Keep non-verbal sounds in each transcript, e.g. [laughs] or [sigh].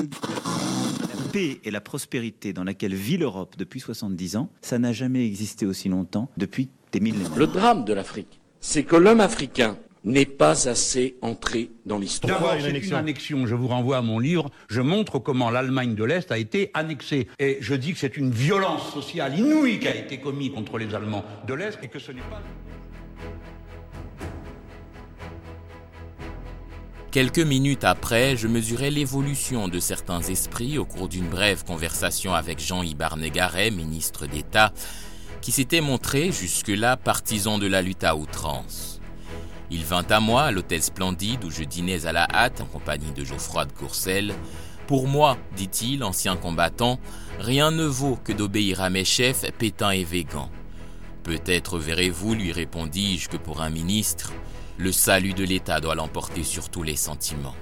La paix et la prospérité dans laquelle vit l'Europe depuis 70 ans, ça n'a jamais existé aussi longtemps depuis des millénaires. Le drame de l'Afrique, c'est que l'homme africain n'est pas assez entré dans l'histoire. D'abord, c'est une annexion. Je vous renvoie à mon livre. Je montre comment l'Allemagne de l'Est a été annexée. Et je dis que c'est une violence sociale inouïe qui a été commise contre les Allemands de l'Est et que ce n'est pas... Quelques minutes après, je mesurais l'évolution de certains esprits au cours d'une brève conversation avec Jean Ibarnegaret, ministre d'État, qui s'était montré jusque-là partisan de la lutte à outrance. Il vint à moi à l'hôtel Splendide où je dînais à la hâte en compagnie de Geoffroy de Courcelles. Pour moi, dit-il, ancien combattant, rien ne vaut que d'obéir à mes chefs, Pétain et Végan. Peut-être verrez-vous, lui répondis-je, que pour un ministre, le salut de l'État doit l'emporter sur tous les sentiments.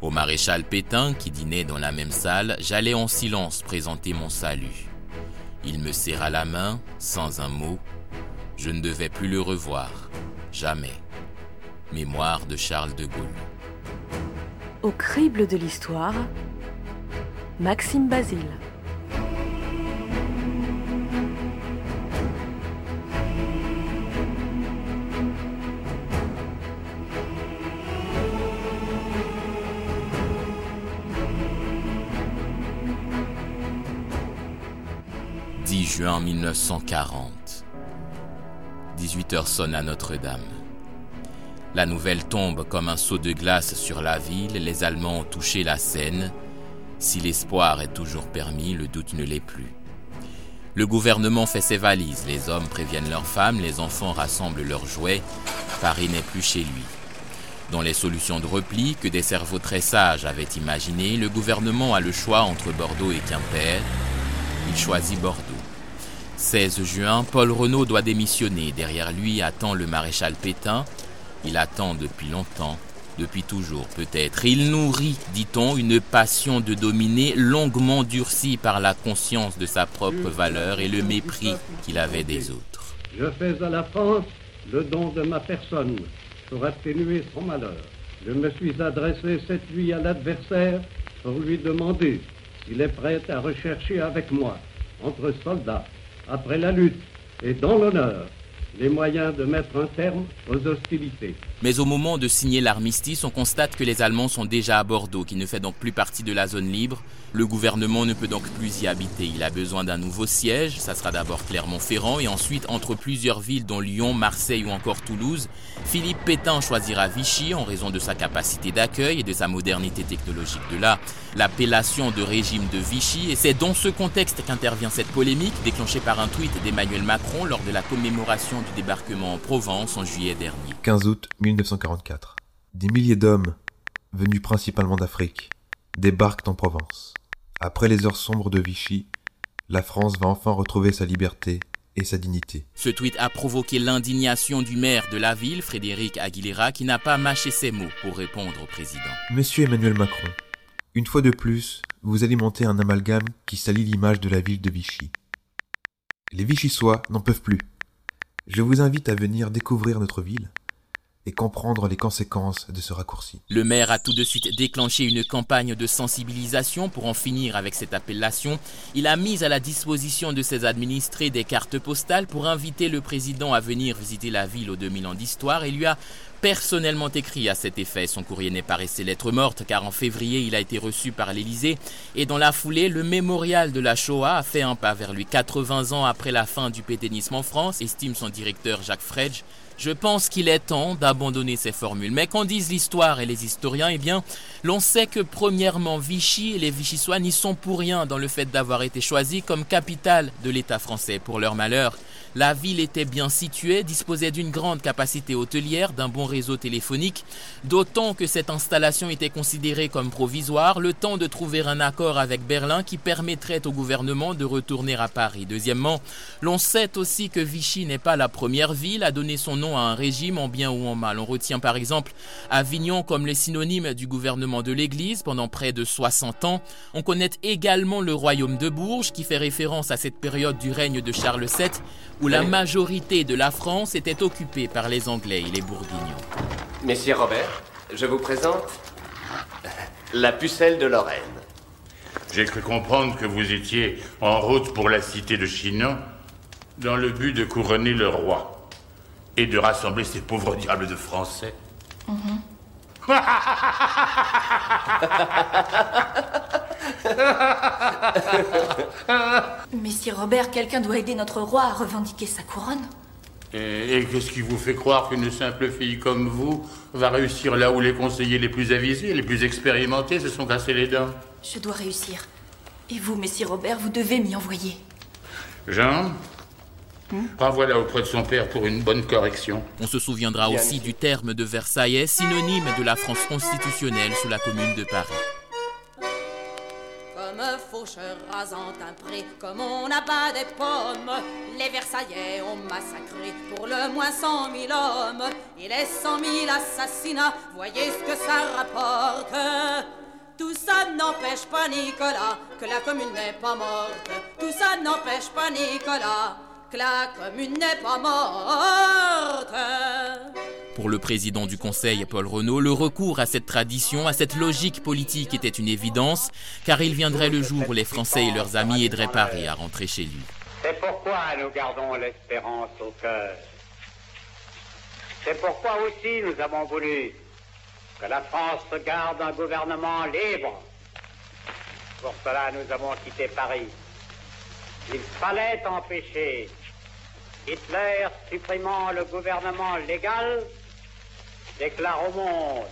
Au maréchal Pétain, qui dînait dans la même salle, j'allais en silence présenter mon salut. Il me serra la main, sans un mot. Je ne devais plus le revoir. Jamais. Mémoire de Charles de Gaulle. Au crible de l'histoire, Maxime Basile. 10 juin 1940. 18 heures sonne à Notre-Dame. La nouvelle tombe comme un seau de glace sur la ville, les Allemands ont touché la Seine. Si l'espoir est toujours permis, le doute ne l'est plus. Le gouvernement fait ses valises, les hommes préviennent leurs femmes, les enfants rassemblent leurs jouets. Paris n'est plus chez lui. Dans les solutions de repli que des cerveaux très sages avaient imaginées, le gouvernement a le choix entre Bordeaux et Quimper. Il choisit Bordeaux. 16 juin, Paul Renault doit démissionner. Derrière lui attend le maréchal Pétain. Il attend depuis longtemps, depuis toujours peut-être. Il nourrit, dit-on, une passion de dominer longuement durcie par la conscience de sa propre valeur et le mépris qu'il avait des autres. Je fais à la France le don de ma personne pour atténuer son malheur. Je me suis adressé cette nuit à l'adversaire pour lui demander s'il est prêt à rechercher avec moi, entre soldats, après la lutte et dans l'honneur, les moyens de mettre un terme aux hostilités. Mais au moment de signer l'armistice, on constate que les Allemands sont déjà à Bordeaux, qui ne fait donc plus partie de la zone libre. Le gouvernement ne peut donc plus y habiter. Il a besoin d'un nouveau siège. Ça sera d'abord Clermont-Ferrand et ensuite entre plusieurs villes dont Lyon, Marseille ou encore Toulouse. Philippe Pétain choisira Vichy en raison de sa capacité d'accueil et de sa modernité technologique. De là, l'appellation de régime de Vichy. Et c'est dans ce contexte qu'intervient cette polémique déclenchée par un tweet d'Emmanuel Macron lors de la commémoration du débarquement en Provence en juillet dernier. 15 août 1944. Des milliers d'hommes, venus principalement d'Afrique, débarquent en Provence. Après les heures sombres de Vichy, la France va enfin retrouver sa liberté et sa dignité. Ce tweet a provoqué l'indignation du maire de la ville, Frédéric Aguilera, qui n'a pas mâché ses mots pour répondre au président. Monsieur Emmanuel Macron, une fois de plus, vous alimentez un amalgame qui salit l'image de la ville de Vichy. Les Vichysois n'en peuvent plus. Je vous invite à venir découvrir notre ville et comprendre les conséquences de ce raccourci. Le maire a tout de suite déclenché une campagne de sensibilisation pour en finir avec cette appellation. Il a mis à la disposition de ses administrés des cartes postales pour inviter le président à venir visiter la ville aux 2000 ans d'histoire et lui a personnellement écrit à cet effet. Son courrier n'est pas resté lettre morte car en février il a été reçu par l'Élysée et dans la foulée le mémorial de la Shoah a fait un pas vers lui 80 ans après la fin du pétainisme en France, estime son directeur Jacques Fredge. Je pense qu'il est temps d'abandonner ces formules. Mais qu'en disent l'histoire et les historiens? Eh bien, l'on sait que premièrement, Vichy et les Vichysois n'y sont pour rien dans le fait d'avoir été choisis comme capitale de l'État français. Pour leur malheur, la ville était bien située, disposait d'une grande capacité hôtelière, d'un bon réseau téléphonique, d'autant que cette installation était considérée comme provisoire, le temps de trouver un accord avec Berlin qui permettrait au gouvernement de retourner à Paris. Deuxièmement, l'on sait aussi que Vichy n'est pas la première ville à donner son nom à un régime en bien ou en mal. On retient par exemple Avignon comme les synonymes du gouvernement de l'Église pendant près de 60 ans. On connaît également le royaume de Bourges qui fait référence à cette période du règne de Charles VII où la majorité de la France était occupée par les Anglais et les Bourguignons. Messieurs Robert, je vous présente la pucelle de Lorraine. J'ai cru comprendre que vous étiez en route pour la cité de Chinon dans le but de couronner le roi et de rassembler ces pauvres diables de Français. [laughs] Mhm. Messire Robert, quelqu'un doit aider notre roi à revendiquer sa couronne. Et, qu'est-ce qui vous fait croire qu'une simple fille comme vous va réussir là où les conseillers les plus avisés, les plus expérimentés se sont cassés les dents? Je dois réussir. Et vous, Messire Robert, vous devez m'y envoyer. Jean? Renvoie-la auprès de son père pour une bonne correction. On se souviendra aussi du terme de Versailles, synonyme de la France constitutionnelle sous la commune de Paris faucheur rasant un pré, comme on n'a pas des pommes. Les Versaillais ont massacré pour le moins cent mille hommes, et les cent mille assassinats, voyez ce que ça rapporte. Tout ça n'empêche pas Nicolas que la commune n'est pas morte. Tout ça n'empêche pas Nicolas que la commune n'est pas morte. Pour le président du Conseil, Paul Renault, le recours à cette tradition, à cette logique politique était une évidence, car il viendrait le jour où les Français et leurs amis aideraient Paris à rentrer chez lui. C'est pourquoi nous gardons l'espérance au cœur. C'est pourquoi aussi nous avons voulu que la France garde un gouvernement libre. Pour cela, nous avons quitté Paris. Il fallait empêcher Hitler supprimant le gouvernement légal déclare au monde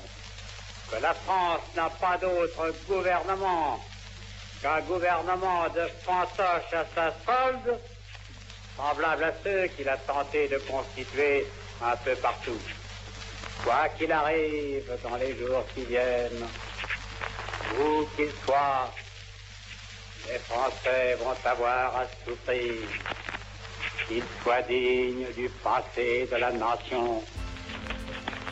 que la France n'a pas d'autre gouvernement qu'un gouvernement de fantoche à sa solde, semblable à ceux qu'il a tenté de constituer un peu partout. Quoi qu'il arrive dans les jours qui viennent, où qu'ils soient, les Français vont avoir à souffrir, qu'ils soient dignes du passé de la nation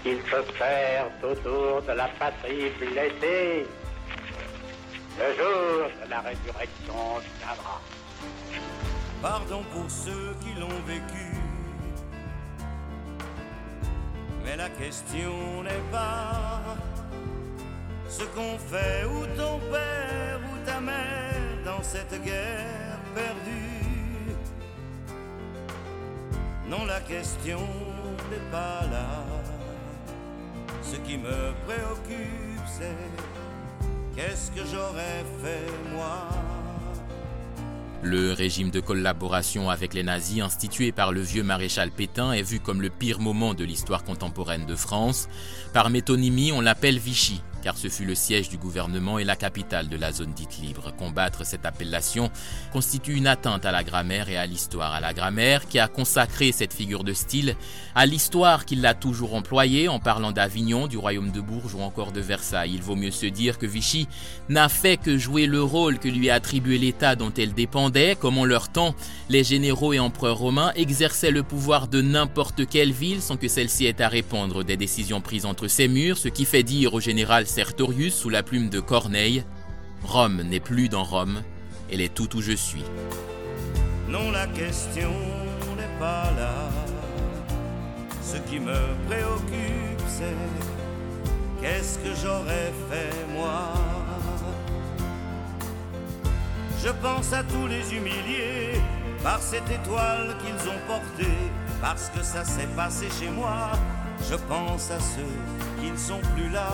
qu'il se perd autour de la patrie blessée. Le jour de la résurrection viendra. Pardon pour ceux qui l'ont vécu. Mais la question n'est pas ce qu'on fait ou ton père ou ta mère dans cette guerre perdue. Non, la question n'est pas là. Ce qui me préoccupe, c'est qu'est-ce que j'aurais fait moi? Le régime de collaboration avec les nazis institué par le vieux maréchal Pétain est vu comme le pire moment de l'histoire contemporaine de France. Par métonymie, on l'appelle Vichy car ce fut le siège du gouvernement et la capitale de la zone dite libre. Combattre cette appellation constitue une atteinte à la grammaire et à l'histoire. À la grammaire qui a consacré cette figure de style, à l'histoire qui l'a toujours employée en parlant d'Avignon, du royaume de Bourges ou encore de Versailles. Il vaut mieux se dire que Vichy n'a fait que jouer le rôle que lui a attribué l'État dont elle dépendait, comme en leur temps, les généraux et empereurs romains exerçaient le pouvoir de n'importe quelle ville sans que celle-ci ait à répondre des décisions prises entre ses murs, ce qui fait dire au général Sertorius sous la plume de Corneille Rome n'est plus dans Rome, elle est tout où je suis. Non, la question n'est pas là. Ce qui me préoccupe, c'est qu'est-ce que j'aurais fait moi? Je pense à tous les humiliés par cette étoile qu'ils ont portée, parce que ça s'est passé chez moi. Je pense à ceux qui ne sont plus là.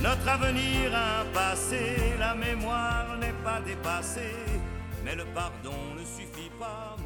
Notre avenir a un passé, la mémoire n'est pas dépassée, mais le pardon ne suffit pas.